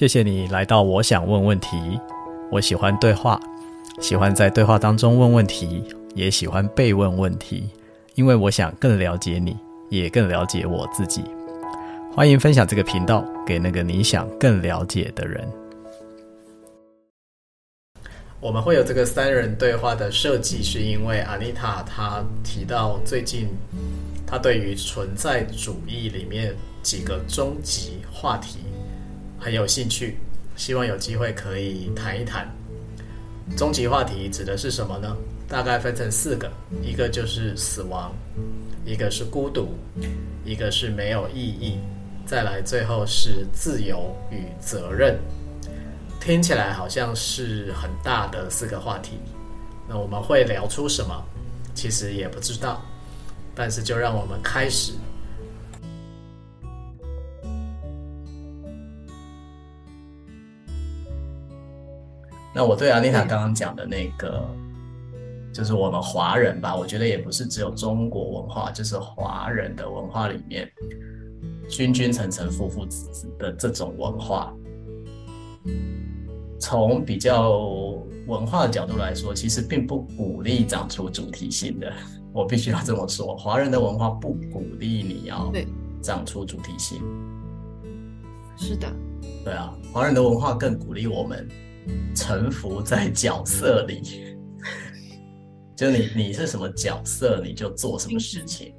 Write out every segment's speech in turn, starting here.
谢谢你来到我想问问题。我喜欢对话，喜欢在对话当中问问题，也喜欢被问问题，因为我想更了解你，也更了解我自己。欢迎分享这个频道给那个你想更了解的人。我们会有这个三人对话的设计，是因为阿妮塔她提到最近她对于存在主义里面几个终极话题很有兴趣。希望有机会可以谈一谈终极话题指的是什么呢？大概分成四个，一个就是死亡，一个是孤独，一个是没有意义，再来最后是自由与责任。听起来好像是很大的四个话题。那我们会聊出什么？其实也不知道，但是就让我们开始。那我对阿妮塔刚刚讲的那个，就是我们华人吧，我觉得也不是只有中国文化，就是华人的文化里面，君君臣臣、父父子子的这种文化，从比较文化的角度来说，其实并不鼓励长出主体性的。我必须要这么说，华人的文化不鼓励你要长出主体性。是的，对啊，华人的文化更鼓励我们。臣服在角色里，就你你是什么角色，你就做什么事情。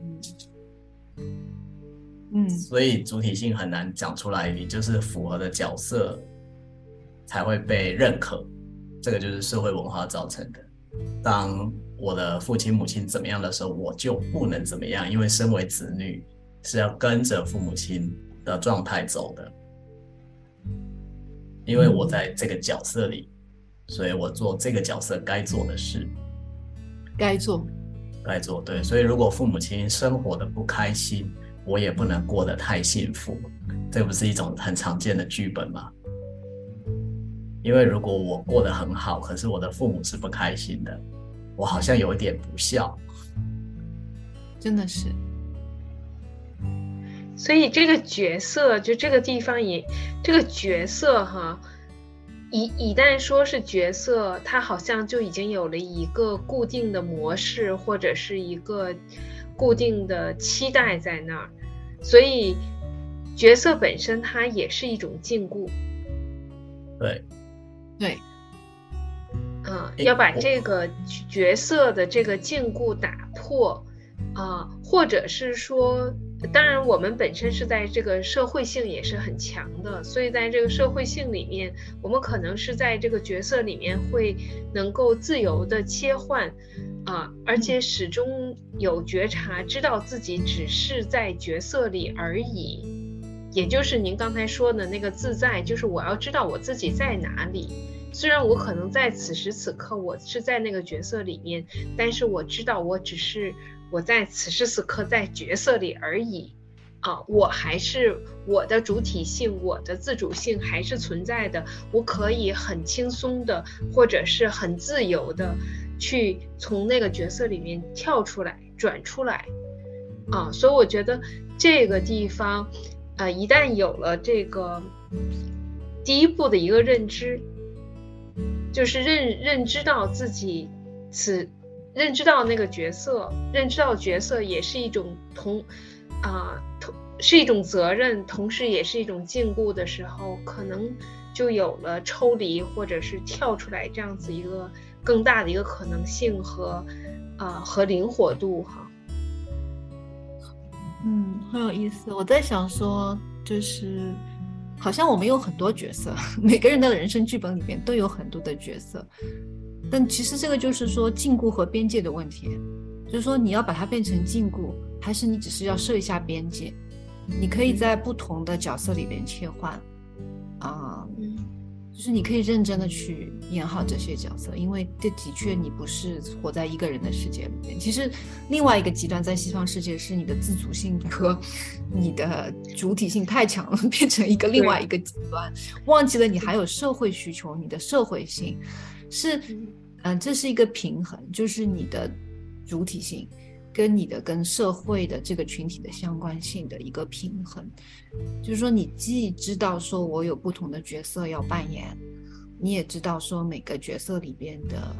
嗯，所以主体性很难讲出来，你就是符合的角色才会被认可。这个就是社会文化造成的。当我的父亲母亲怎么样的时候，我就不能怎么样，因为身为子女是要跟着父母亲的状态走的。因为我在这个角色里，所以我做这个角色该做的事，该做，该做。对，所以如果父母亲生活的不开心，我也不能过得太幸福。这不是一种很常见的剧本吗？因为如果我过得很好，可是我的父母是不开心的，我好像有一点不孝。真的是。所以这个角色，就这个地方也，这个角色哈，一一旦说是角色，他好像就已经有了一个固定的模式，或者是一个固定的期待在那儿。所以角色本身它也是一种禁锢。对，对，嗯，要把这个角色的这个禁锢打破啊，或者是说。当然，我们本身是在这个社会性也是很强的，所以在这个社会性里面，我们可能是在这个角色里面会能够自由的切换，啊，而且始终有觉察，知道自己只是在角色里而已，也就是您刚才说的那个自在，就是我要知道我自己在哪里。虽然我可能在此时此刻我是在那个角色里面，但是我知道我只是。我在此时此刻在角色里而已，啊，我还是我的主体性，我的自主性还是存在的。我可以很轻松的，或者是很自由的，去从那个角色里面跳出来、转出来，啊，所以我觉得这个地方，啊，一旦有了这个第一步的一个认知，就是认认知到自己此。认知到那个角色，认知到角色也是一种同，啊、同是一种责任，同时也是一种禁锢的时候，可能就有了抽离或者是跳出来这样子一个更大的一个可能性和，啊、呃，和灵活度哈。嗯，很有意思。我在想说，就是好像我们有很多角色，每个人的人生剧本里面都有很多的角色。但其实这个就是说禁锢和边界的问题，就是说你要把它变成禁锢，还是你只是要设一下边界？你可以在不同的角色里边切换，啊、嗯，就是你可以认真的去演好这些角色，因为这的确你不是活在一个人的世界里面。其实另外一个极端在西方世界是你的自主性和你的主体性太强了，变成一个另外一个极端，忘记了你还有社会需求，你的社会性是。嗯，这是一个平衡，就是你的主体性跟你的跟社会的这个群体的相关性的一个平衡，就是说你既知道说我有不同的角色要扮演，你也知道说每个角色里边的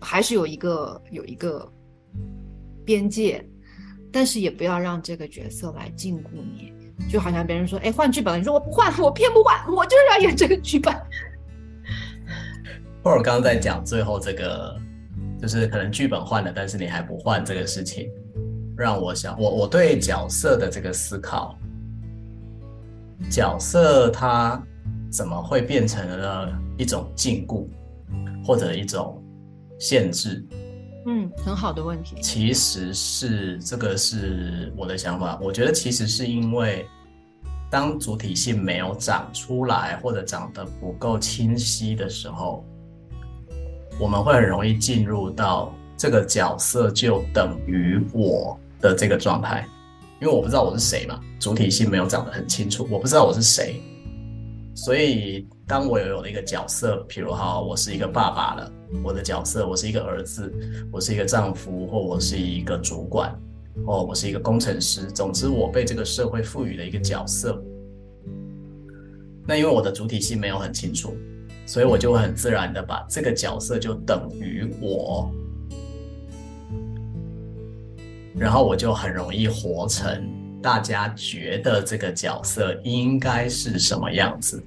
还是有一个有一个边界，但是也不要让这个角色来禁锢你，就好像别人说，哎，换剧本，你说我不换，我偏不换，我就是要演这个剧本。或者刚刚在讲最后这个。就是可能剧本换了，但是你还不换这个事情，让我想，我我对角色的这个思考，角色它怎么会变成了一种禁锢，或者一种限制？嗯，很好的问题。其实是这个是我的想法，我觉得其实是因为当主体性没有长出来，或者长得不够清晰的时候。我们会很容易进入到这个角色就等于我的这个状态，因为我不知道我是谁嘛，主体性没有讲得很清楚，我不知道我是谁，所以当我有了一个角色，譬如哈，我是一个爸爸了，我的角色，我是一个儿子，我是一个丈夫，或我是一个主管，或我是一个工程师，总之我被这个社会赋予了一个角色，那因为我的主体性没有很清楚。所以我就会很自然的把这个角色就等于我，然后我就很容易活成大家觉得这个角色应该是什么样子，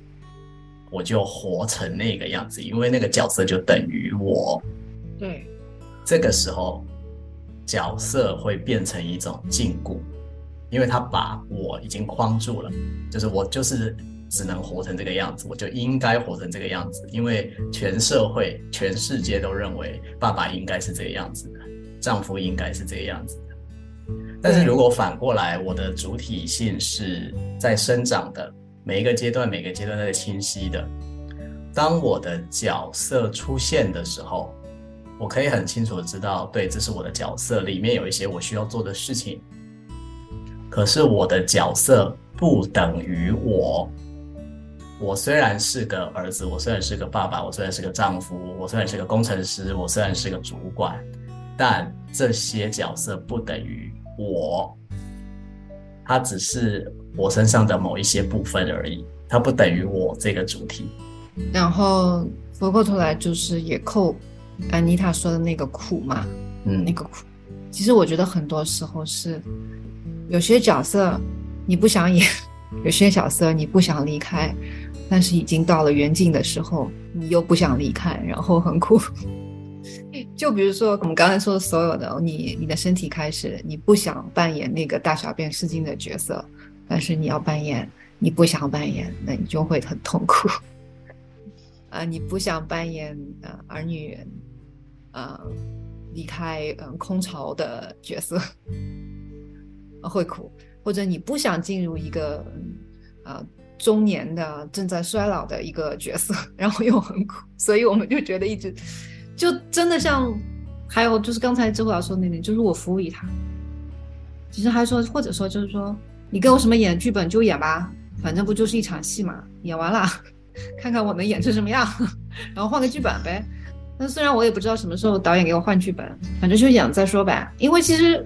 我就活成那个样子，因为那个角色就等于我。对，这个时候角色会变成一种禁锢，因为他把我已经框住了，就是我就是。只能活成这个样子，我就应该活成这个样子，因为全社会、全世界都认为爸爸应该是这个样子的，丈夫应该是这个样子的。但是如果反过来，我的主体性是在生长的，每一个阶段、每个阶段都是清晰的。当我的角色出现的时候，我可以很清楚的知道，对，这是我的角色，里面有一些我需要做的事情。可是我的角色不等于我。我虽然是个儿子，我虽然是个爸爸，我虽然是个丈夫，我虽然是个工程师，我虽然是个主管，但这些角色不等于我，它只是我身上的某一些部分而已，它不等于我这个主体。然后回过头来就是也扣安妮塔说的那个苦嘛，嗯，那个苦，其实我觉得很多时候是有些角色你不想演，有些角色你不想离开。但是已经到了缘尽的时候，你又不想离开，然后很苦。就比如说我们刚才说的所有的，你你的身体开始，你不想扮演那个大小便失禁的角色，但是你要扮演，你不想扮演，那你就会很痛苦。啊，你不想扮演呃儿女，呃离开嗯空巢的角色，会苦，或者你不想进入一个呃。中年的正在衰老的一个角色，然后又很苦，所以我们就觉得一直就真的像，还有就是刚才周老师说那点，就是我服务于他。其实还说，或者说就是说，你给我什么演剧本就演吧，反正不就是一场戏嘛，演完了，看看我能演成什么样，然后换个剧本呗。那虽然我也不知道什么时候导演给我换剧本，反正就演再说呗。因为其实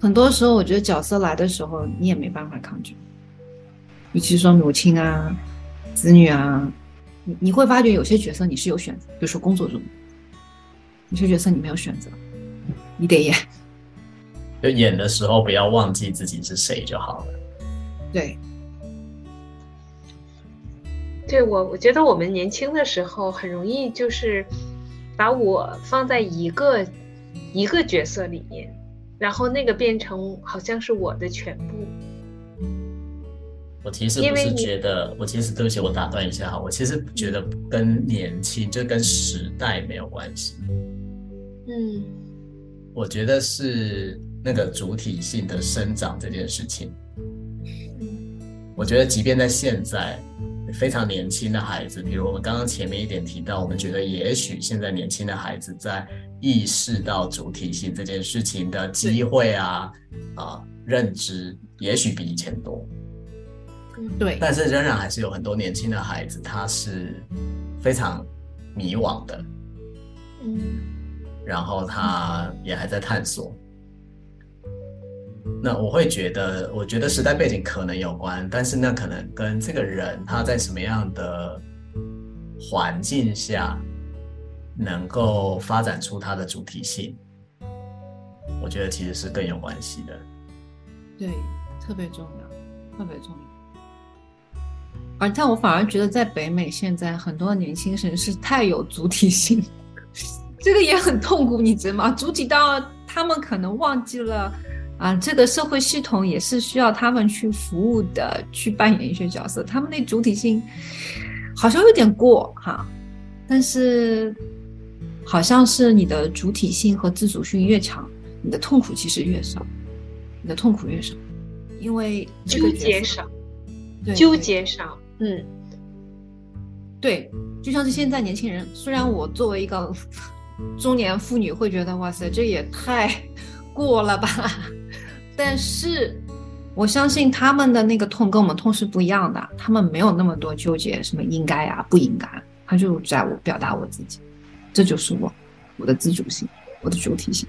很多时候，我觉得角色来的时候，你也没办法抗拒。尤其是说母亲啊、子女啊，你你会发觉有些角色你是有选择，比如说工作中，有些角色你没有选择，你得演。就演的时候不要忘记自己是谁就好了。对，对我我觉得我们年轻的时候很容易就是把我放在一个一个角色里面，然后那个变成好像是我的全部。我其实不是觉得，我其实对不起，我打断一下哈，我其实觉得跟年轻就跟时代没有关系。嗯，我觉得是那个主体性的生长这件事情。我觉得即便在现在非常年轻的孩子，比如我们刚刚前面一点提到，我们觉得也许现在年轻的孩子在意识到主体性这件事情的机会啊啊认知，也许比以前多。对，但是仍然还是有很多年轻的孩子，他是非常迷惘的，嗯，然后他也还在探索，那我会觉得，我觉得时代背景可能有关，但是那可能跟这个人他在什么样的环境下能够发展出他的主体性，我觉得其实是更有关系的。对，特别重要，特别重要。而但我反而觉得，在北美现在很多年轻人是太有主体性，这个也很痛苦，你知道吗？主体到他们可能忘记了。啊，这个社会系统也是需要他们去服务的，去扮演一些角色。他们那主体性好像有点过哈，但是好像是你的主体性和自主性越强，你的痛苦其实越少，你的痛苦越少，因为纠结少，纠结少，嗯，对，就像是现在年轻人，虽然我作为一个 中年妇女会觉得哇塞，这也太 过了吧。但是，我相信他们的那个痛跟我们痛是不一样的。他们没有那么多纠结，什么应该啊、不应该，他就在我表达我自己，这就是我，我的自主性，我的主体性。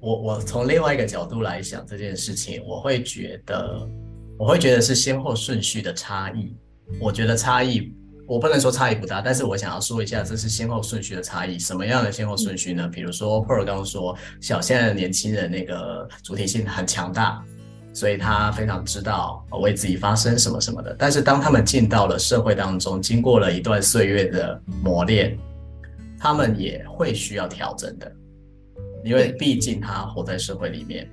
我我从另外一个角度来想这件事情，我会觉得，我会觉得是先后顺序的差异。我觉得差异。我不能说差异不大，但是我想要说一下，这是先后顺序的差异。什么样的先后顺序呢？比如说，Per 刚刚说，小现在的年轻人那个主体性很强大，所以他非常知道为自己发声什么什么的。但是当他们进到了社会当中，经过了一段岁月的磨练，他们也会需要调整的，因为毕竟他活在社会里面，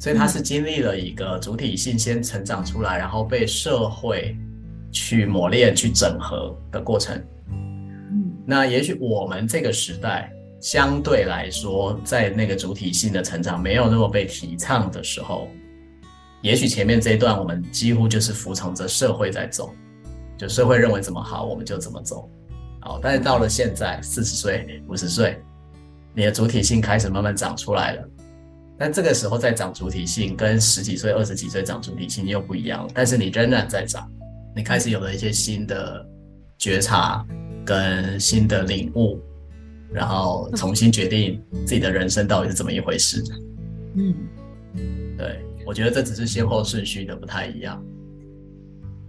所以他是经历了一个主体性先成长出来，然后被社会。去磨练、去整合的过程。嗯，那也许我们这个时代相对来说，在那个主体性的成长没有那么被提倡的时候，也许前面这一段我们几乎就是服从着社会在走，就社会认为怎么好，我们就怎么走。好，但是到了现在四十岁、五十岁，你的主体性开始慢慢长出来了。但这个时候再长主体性，跟十几岁、二十几岁长主体性又不一样，但是你仍然在长。你开始有了一些新的觉察跟新的领悟，然后重新决定自己的人生到底是怎么一回事。嗯，对，我觉得这只是先后顺序的不太一样。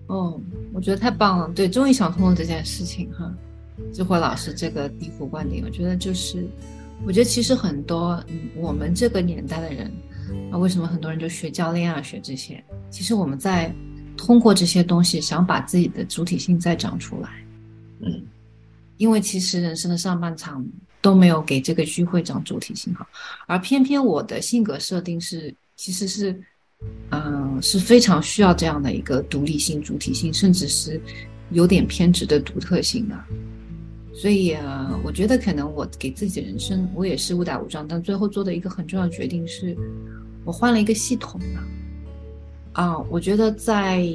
哦，我觉得太棒了，对，终于想通了这件事情哈。智慧老师这个第一观点，我觉得就是，我觉得其实很多嗯，我们这个年代的人啊，为什么很多人就学教练啊，学这些？其实我们在。通过这些东西，想把自己的主体性再长出来，嗯，因为其实人生的上半场都没有给这个机会长主体性好，而偏偏我的性格设定是，其实是，嗯、呃，是非常需要这样的一个独立性、主体性，甚至是有点偏执的独特性的。所以啊，我觉得可能我给自己的人生，我也是误打误撞，但最后做的一个很重要的决定是，我换了一个系统了。啊，我觉得在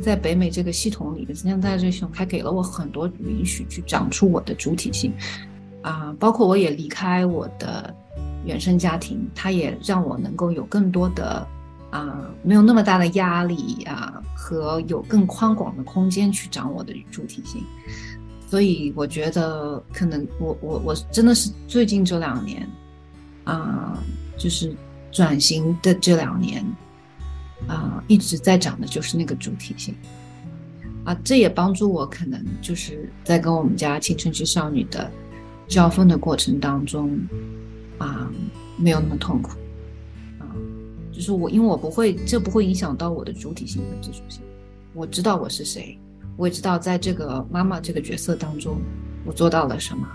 在北美这个系统里面，现在这个系统还给了我很多允许去长出我的主体性，啊，包括我也离开我的原生家庭，它也让我能够有更多的啊，没有那么大的压力啊，和有更宽广的空间去长我的主体性。所以我觉得，可能我我我真的是最近这两年，啊，就是转型的这两年。啊、一直在长的就是那个主体性，啊，这也帮助我可能就是在跟我们家青春期少女的交锋的过程当中，啊，没有那么痛苦，啊，就是我因为我不会，这不会影响到我的主体性和自主性，我知道我是谁，我也知道在这个妈妈这个角色当中，我做到了什么，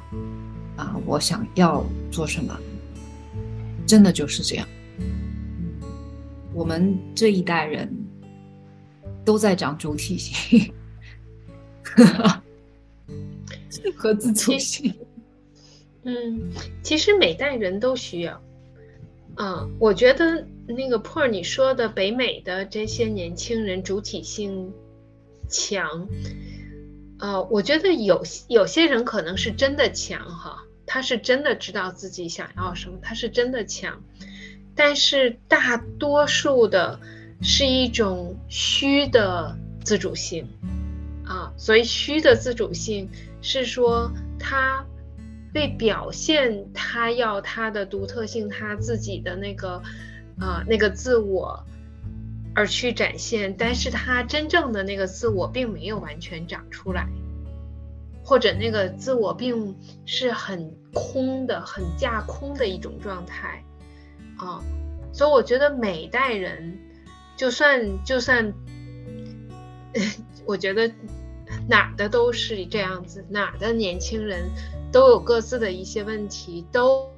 啊，我想要做什么，真的就是这样。我们这一代人都在长主体性 和自主性。嗯，其实每代人都需要。啊，我觉得那个破你说的北美的这些年轻人主体性强，啊，我觉得有有些人可能是真的强哈，他是真的知道自己想要什么，他是真的强。但是大多数的是一种虚的自主性，啊，所以虚的自主性是说他被表现他要他的独特性，他自己的那个啊、那个自我而去展现，但是他真正的那个自我并没有完全长出来，或者那个自我并是很空的、很架空的一种状态啊，所以我觉得每代人，就算就算，我觉得哪的都是这样子，哪的年轻人。都有各自的一些问题，都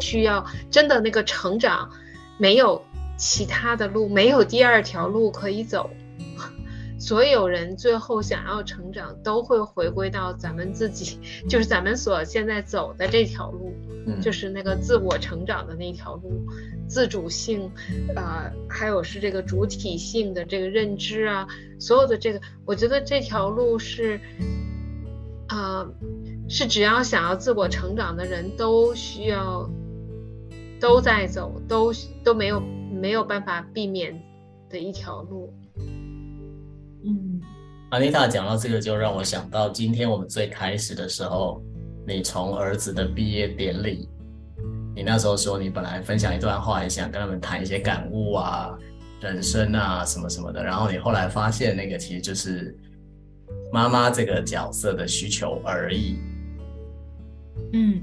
需要真的那个成长，没有其他的路，没有第二条路可以走。所有人最后想要成长，都会回归到咱们自己，就是咱们所现在走的这条路，就是那个自我成长的那条路，自主性，呃，还有是这个主体性的这个认知啊，所有的这个，我觉得这条路是，啊、呃。是只要想要自我成长的人都需要，都在走，都都没有没有办法避免的一条路。嗯，安妮塔讲到这个，就让我想到今天我们最开始的时候，你从儿子的毕业典礼，你那时候说你本来分享一段话，也想跟他们谈一些感悟啊、人生啊什么什么的，然后你后来发现那个其实就是妈妈这个角色的需求而已。嗯，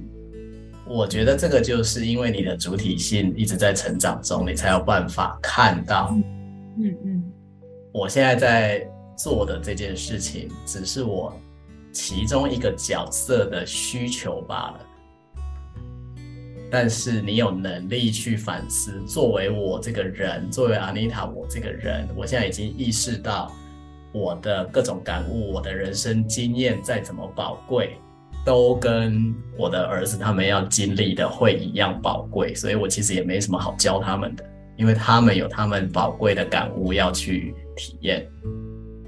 我觉得这个就是因为你的主体性一直在成长中，你才有办法看到。嗯嗯，嗯，我现在在做的这件事情，只是我其中一个角色的需求罢了。但是你有能力去反思，作为我这个人，作为阿妮塔我这个人，我现在已经意识到我的各种感悟，我的人生经验再怎么宝贵。都跟我的儿子他们要经历的会一样宝贵，所以我其实也没什么好教他们的，因为他们有他们宝贵的感悟要去体验。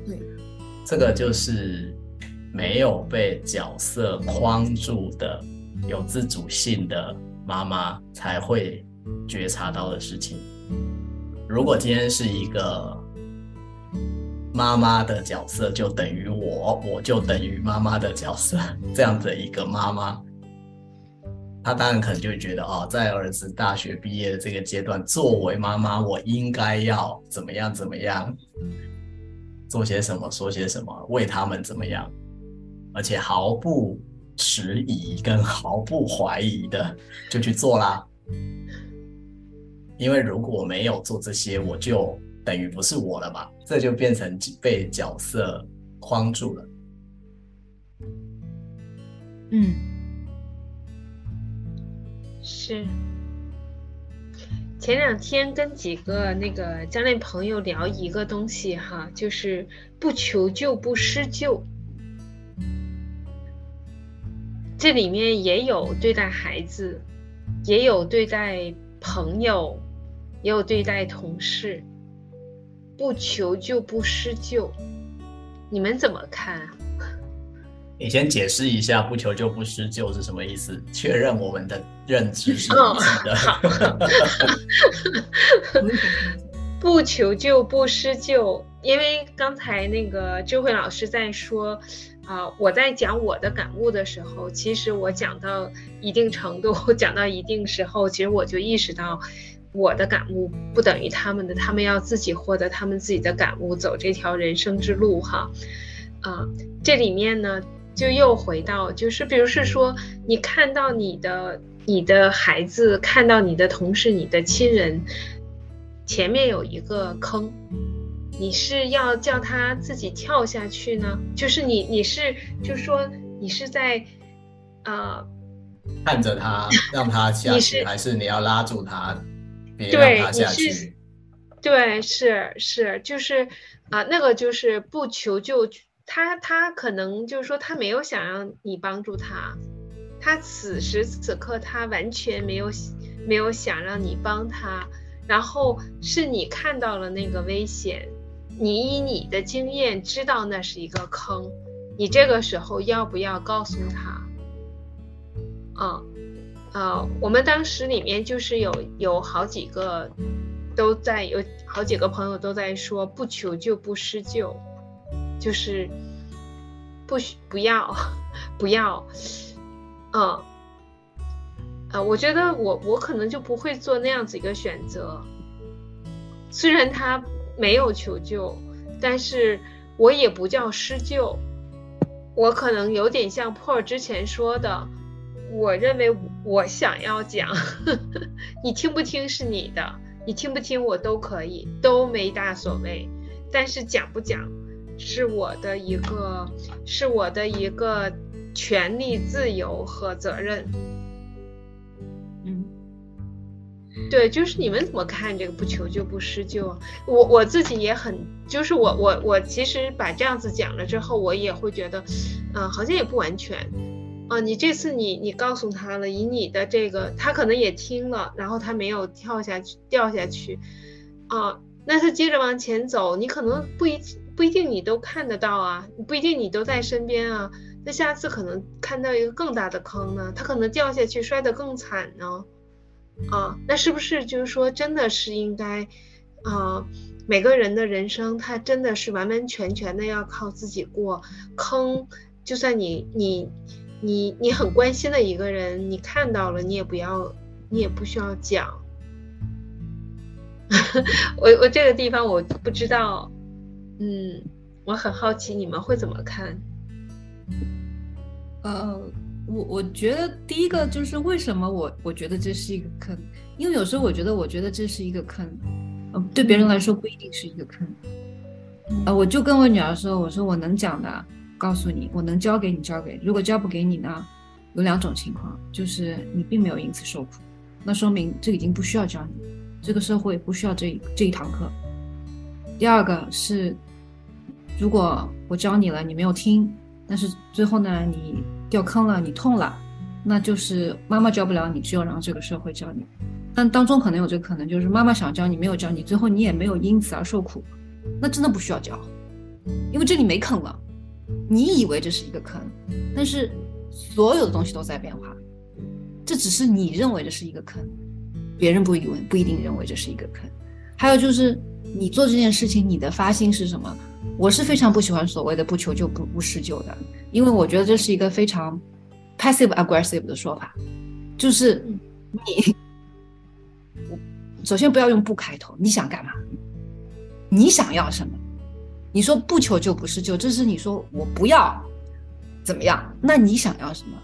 对，这个就是没有被角色框住的、有自主性的妈妈才会觉察到的事情。如果今天是一个。妈妈的角色就等于我，我就等于妈妈的角色，这样的一个妈妈，她当然可能就会觉得哦，在儿子大学毕业的这个阶段，作为妈妈，我应该要怎么样怎么样，做些什么，说些什么，为他们怎么样，而且毫不迟疑跟毫不怀疑的就去做啦。因为如果没有做这些，我就。等于不是我了吧？这就变成被角色框住了。嗯，是。前两天跟几个那个家内朋友聊一个东西哈，就是不求救不施救。这里面也有对待孩子，也有对待朋友，也有对待同事。不求救不施救，你们怎么看啊？你先解释一下“不求救不施救”是什么意思？确认我们的认知是一致的。不求救不施救，因为刚才那个智慧老师在说啊、呃，我在讲我的感悟的时候，其实我讲到一定程度，讲到一定时候，其实我就意识到。我的感悟不等于他们的，他们要自己获得他们自己的感悟，走这条人生之路哈。啊，这里面呢，就又回到，就是比如是说，你看到你的你的孩子，看到你的同事、你的亲人，前面有一个坑，你是要叫他自己跳下去呢？就是你你是就是说你是在，啊，看着他让他下去，还是你要拉住他？对，你是，对，是是，就是啊、呃，那个就是不求救，他他可能就是说他没有想让你帮助他，他此时此刻他完全没有没有想让你帮他，然后是你看到了那个危险，你以你的经验知道那是一个坑，你这个时候要不要告诉他？啊？啊、呃，我们当时里面就是有有好几个都在，有好几个朋友都在说不求救不施救，就是不需不要不要，嗯，啊，我觉得我我可能就不会做那样子一个选择。虽然他没有求救，但是我也不叫施救。我可能有点像 Paul 之前说的，我认为我想要讲，你听不听是你的，你听不听我都可以，都没大所谓。但是讲不讲是我的一个，是我的一个权利、自由和责任。嗯，对，就是你们怎么看这个不求救不施救啊？我我自己也很，就是我我我其实把这样子讲了之后，我也会觉得，嗯、呃，好像也不完全。啊，你这次你你告诉他了，以你的这个，他可能也听了，然后他没有跳下去掉下去，啊。那他接着往前走，你可能不一不一定你都看得到啊，不一定你都在身边啊。那下次可能看到一个更大的坑呢，他可能掉下去摔得更惨呢。啊，那是不是就是说，真的是应该啊？每个人的人生，他真的是完完全全的要靠自己过。坑，就算你你你你很关心的一个人，你看到了，你也不要，你也不需要讲。我我这个地方我不知道，嗯，我很好奇你们会怎么看？呃，我我觉得第一个就是为什么我我觉得这是一个坑，因为有时候我觉得我觉得这是一个坑，呃，对别人来说不一定是一个坑。呃，我就跟我女儿说，我说我能讲的告诉你，我能教给你教给，如果教不给你呢，有两种情况，就是你并没有因此受苦，那说明这已经不需要教你。这个社会不需要这一这一堂课。第二个是，如果我教你了，你没有听，但是最后呢，你掉坑了，你痛了，那就是妈妈教不了你，只有让这个社会教你。但当中可能有这个可能，就是妈妈想教你，没有教你，最后你也没有因此而受苦，那真的不需要教，因为这里没坑了。你以为这是一个坑，但是所有的东西都在变化，这只是你认为这是一个坑。别人不以为不一定认为这是一个坑，还有就是你做这件事情，你的发心是什么？我是非常不喜欢所谓的不求救不不施救的，因为我觉得这是一个非常 passive aggressive 的说法，就是你，我 首先不要用不开头，你想干嘛？你想要什么？你说不求救不是救，这是你说我不要怎么样？那你想要什么？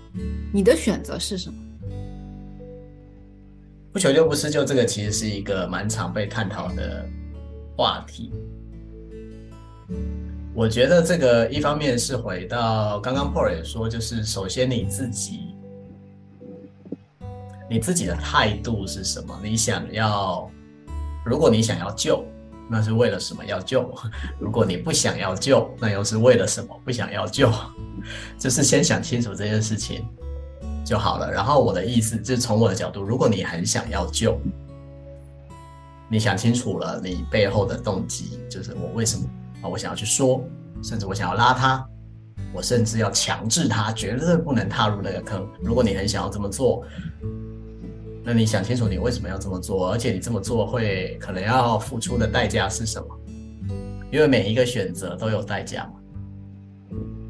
你的选择是什么？不求救不是救，这个其实是一个蛮常被探讨的话题。我觉得这个一方面是回到刚刚 Paul 也说，就是首先你自己，你自己的态度是什么？你想要，如果你想要救，那是为了什么要救？如果你不想要救，那又是为了什么不想要救？就是先想清楚这件事情。就好了。然后我的意思就是从我的角度，如果你很想要救，你想清楚了你背后的动机，就是我为什么啊？我想要去说，甚至我想要拉他，我甚至要强制他绝对不能踏入那个坑。如果你很想要这么做，那你想清楚你为什么要这么做，而且你这么做会可能要付出的代价是什么？因为每一个选择都有代价嘛。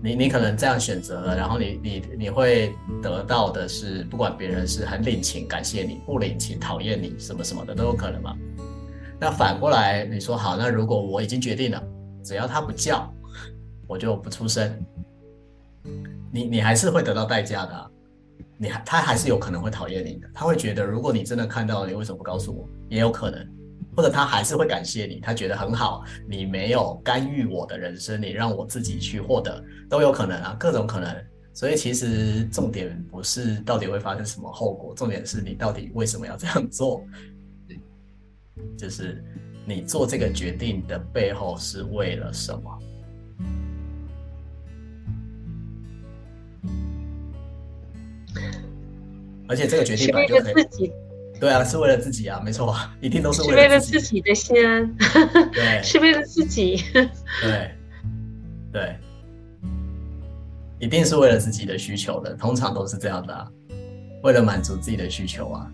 你你可能这样选择了，然后你你你会得到的是，不管别人是很领情感谢你，不领情讨厌你，什么什么的都有可能嘛。那反过来你说好，那如果我已经决定了，只要他不叫，我就不出声。你你还是会得到代价的，你还他还是有可能会讨厌你的，他会觉得如果你真的看到，你为什么不告诉我？也有可能。或者他还是会感谢你，他觉得很好，你没有干预我的人生，你让我自己去获得，都有可能啊，各种可能。所以其实重点不是到底会发生什么后果，重点是你到底为什么要这样做，就是你做这个决定的背后是为了什么？而且这个决定本来就可以。对啊，是为了自己啊，没错啊，一定都是为了，是为了自己的心安，对，是为了自己，对，对，一定是为了自己的需求的，通常都是这样的啊，为了满足自己的需求啊，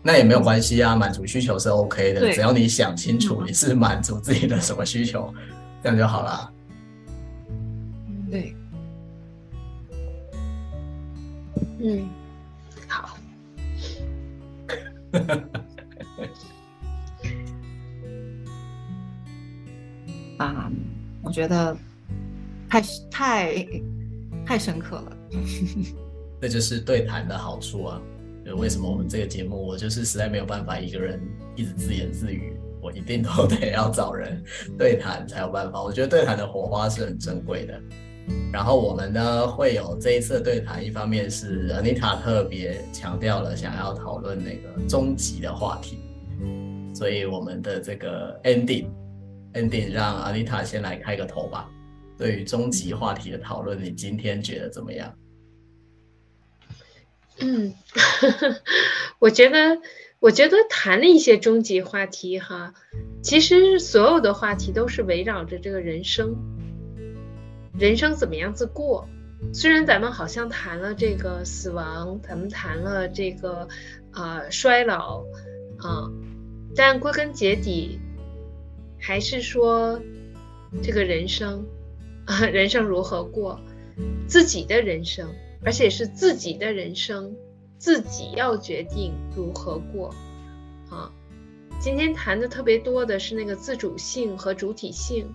那也没有关系啊，满足需求是 OK 的，只要你想清楚你是满足自己的什么需求，这样就好了。对。嗯，好。啊，我觉得太太太深刻了。这就是对谈的好处啊！为什么我们这个节目，我就是实在没有办法一个人一直自言自语，我一定都 得要找人对谈才有办法。我觉得对谈的火花是很珍贵的。然后我们呢会有这一次对谈，一方面是 Anita 特别强调了想要讨论那个终极的话题，所以我们的这个 ending ending 让 Anita 先来开个头吧。对于终极话题的讨论，你今天觉得怎么样？嗯，我觉得，我觉得谈了一些终极话题哈，其实所有的话题都是围绕着这个人生，人生怎么样子过。虽然咱们好像谈了这个死亡，咱们谈了这个啊、呃、衰老啊，但归根结底还是说这个人生啊，人生如何过，自己的人生。而且是自己的人生，自己要决定如何过，啊，今天谈的特别多的是那个自主性和主体性，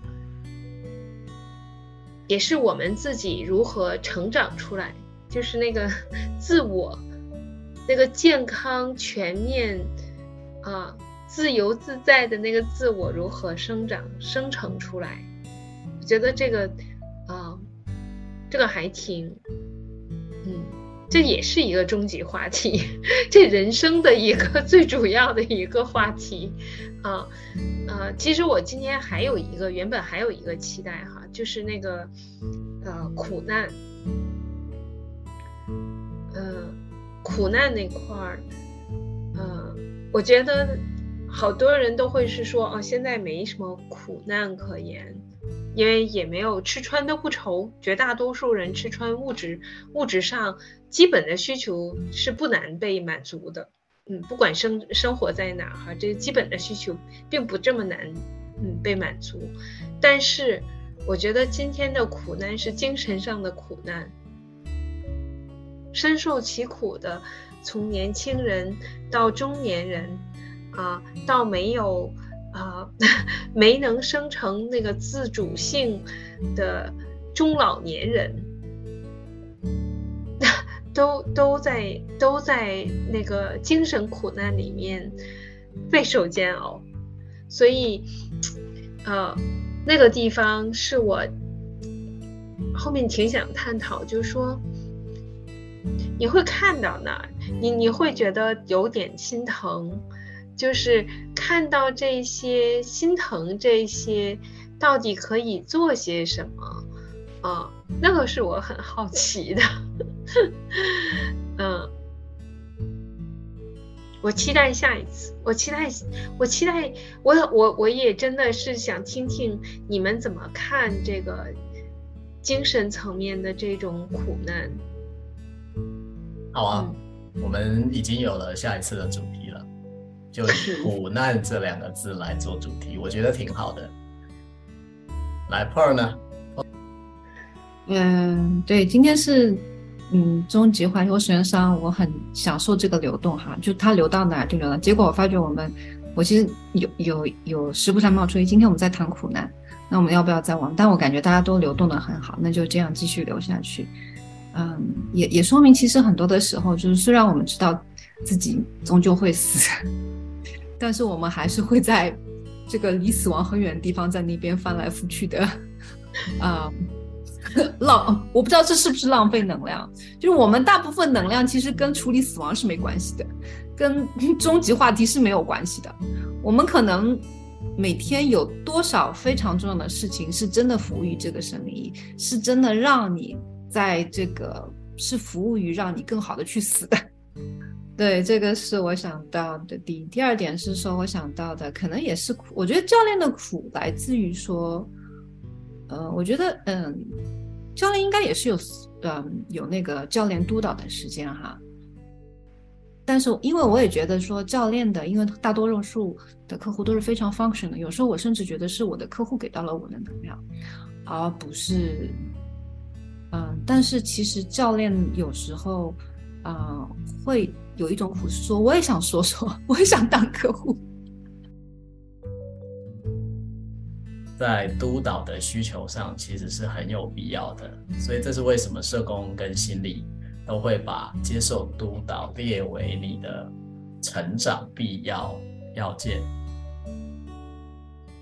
也是我们自己如何成长出来，就是那个 自我，那个健康全面，啊，自由自在的那个自我如何生长生成出来，我觉得这个，啊，这个还挺。嗯，这也是一个终极话题，这人生的一个 最主要的一个话题，啊，呃，其实我今天还有一个原本还有一个期待哈，就是那个，呃，苦难，嗯、苦难那块儿，嗯、呃，我觉得好多人都会是说，哦，现在没什么苦难可言。因为也没有吃穿都不愁，绝大多数人吃穿物质物质上基本的需求是不难被满足的，嗯，不管生生活在哪哈，这基本的需求并不这么难，嗯，被满足。但是我觉得今天的苦难是精神上的苦难，深受其苦的，从年轻人到中年人，啊，到没有。啊，没能生成那个自主性的中老年人，都都在都在那个精神苦难里面备受煎熬，所以，呃，那个地方是我后面挺想探讨，就是说，你会看到那儿，你你会觉得有点心疼。就是看到这些心疼，这些到底可以做些什么啊？那个是我很好奇的。嗯，我期待下一次，我期待，我期待，我我我也真的是想听听你们怎么看这个精神层面的这种苦难。好啊，嗯，我们已经有了下一次的主题了。就以苦难这两个字来做主题，我觉得挺好的。来，Pearl 呢？嗯，对，今天是嗯终极环球实验商，我很享受这个流动哈，就它流到哪就流到。结果我发觉我们，我其实有有有时不常冒出，今天我们在谈苦难，那我们要不要再往？但我感觉大家都流动得很好，那就这样继续流下去。嗯，也也说明其实很多的时候，就是虽然我们知道自己终究会死。但是我们还是会在这个离死亡很远的地方，在那边翻来覆去的，啊、浪，我不知道这是不是浪费能量。就是我们大部分能量其实跟处理死亡是没关系的，跟 终极话题是没有关系的。我们可能每天有多少非常重要的事情是真的服务于这个生命，是真的让你在这个是服务于让你更好的去死的。对，这个是我想到的第一。第二点是说，我想到的可能也是苦。我觉得教练的苦来自于说，呃，我觉得，嗯，教练应该也是有，嗯，有那个教练督导的时间哈。但是，因为我也觉得说，教练的，因为大多数的客户都是非常 function 的，有时候我甚至觉得是我的客户给到了我的能量，而不是，嗯，但是其实教练有时候。啊、会有一种苦说，我也想说说，我也想当客户。在督导的需求上，其实是很有必要的。所以这是为什么社工跟心理都会把接受督导列为你的成长必要要件。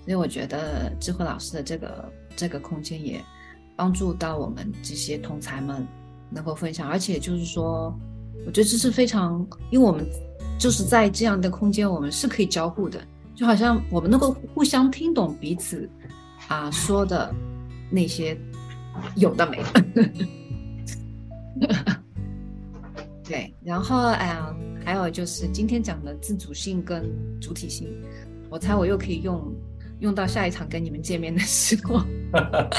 所以我觉得智慧老师的这个这个空间也帮助到我们这些同才们能够分享，而且就是说，我觉得这是非常，因为我们就是在这样的空间，我们是可以交互的，就好像我们能够互相听懂彼此。啊，说的那些有的没的，对，然后哎呀，还有就是今天讲的自主性跟主体性，我猜我又可以用用到下一场跟你们见面的时候。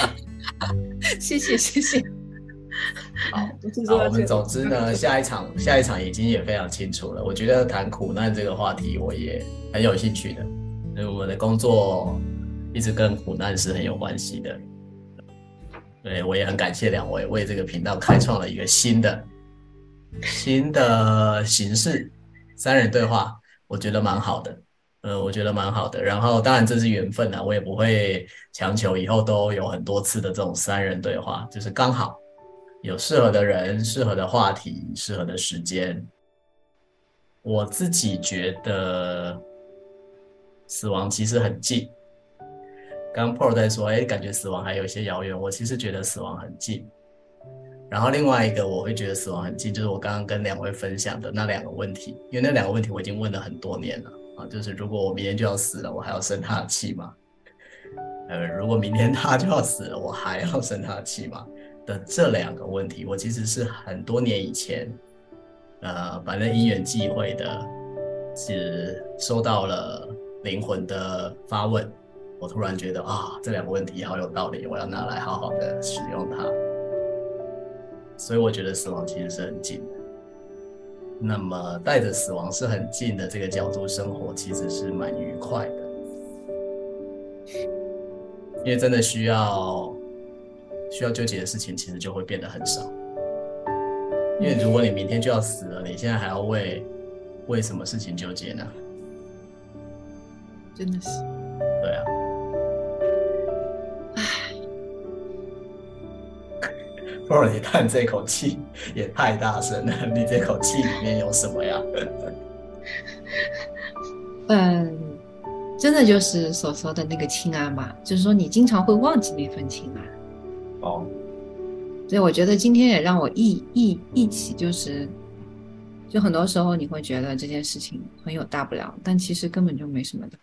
谢谢谢谢。好，好，我们总之呢，下一场下一场已经也非常清楚了。我觉得谈苦难这个话题，我也很有兴趣的，因为我们的工作。一直跟苦难是很有关系的，对，我也很感谢两位为这个频道开创了一个新的新的形式，三人对话，我觉得蛮好的，呃，我觉得蛮好的。然后当然这是缘分啊，我也不会强求以后都有很多次的这种三人对话，就是刚好有适合的人、适合的话题、适合的时间。我自己觉得死亡其实很近。刚 Paul 在说，哎，感觉死亡还有一些遥远。我其实觉得死亡很近。然后另外一个我会觉得死亡很近，就是我刚刚跟两位分享的那两个问题，因为那两个问题我已经问了很多年了啊，就是如果我明天就要死了，我还要生他的气吗？呃，如果明天他就要死了，我还要生他的气吗？的这两个问题，我其实是很多年以前，呃，反正因缘际会的，是收到了灵魂的发问。我突然觉得啊，这两个问题好有道理，我要拿来好好的使用它。所以我觉得死亡其实是很近的。那么带着死亡是很近的这个角度生活，其实是蛮愉快的。因为真的需要需要纠结的事情，其实就会变得很少。因为如果你明天就要死了，你现在还要为为什么事情纠结呢？真的是。对啊。你叹这口气也太大声了，你这口气里面有什么呀？嗯，真的就是所说的那个清安嘛，就是说你经常会忘记那份清安。哦，所以我觉得今天也让我忆忆忆起，就是，就很多时候你会觉得这件事情很有大不了，但其实根本就没什么的。